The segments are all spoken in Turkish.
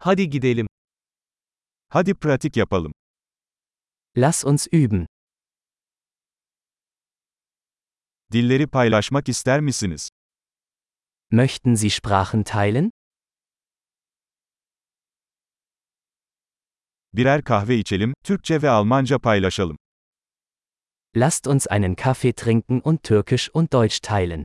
Hadi gidelim. Hadi pratik yapalım. Lass uns üben. Dilleri paylaşmak ister misiniz? Möchten Sie Sprachen teilen? Birer kahve içelim, Türkçe ve Almanca paylaşalım. Lasst uns einen Kaffee trinken und Türkisch und Deutsch teilen.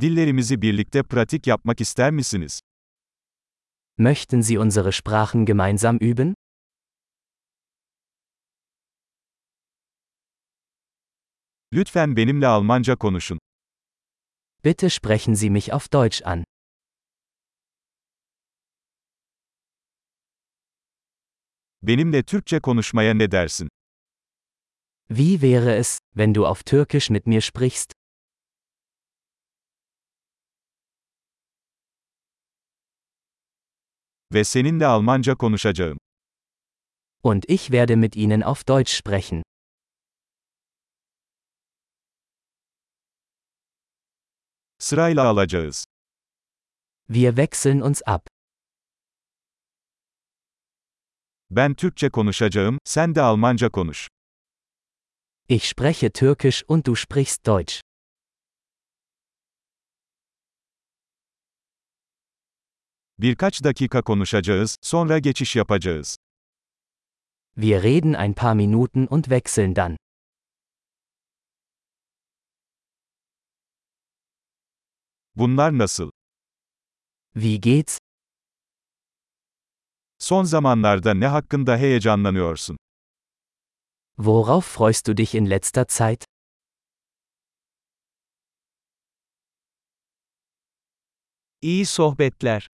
Dillerimizi birlikte pratik yapmak ister misiniz? Möchten Sie unsere Sprachen gemeinsam üben? Lütfen benimle Almanca konuşun. Bitte sprechen Sie mich auf Deutsch an. Benimle Türkçe konuşmaya ne dersin? Wie wäre es, wenn du auf Türkisch mit mir sprichst? Ve seninle Almanca konuşacağım. Und ich werde mit Ihnen auf Deutsch sprechen. Sırayla alacağız. Wir wechseln uns ab. Ben Türkçe konuşacağım, sen de Almanca konuş. Ich spreche Türkisch und du sprichst Deutsch. Birkaç dakika konuşacağız, sonra geçiş yapacağız. Wir reden ein paar Minuten und wechseln dann. Bunlar nasıl? Wie geht's? Son zamanlarda ne hakkında heyecanlanıyorsun? Worauf freust du dich in letzter Zeit? İyi sohbetler.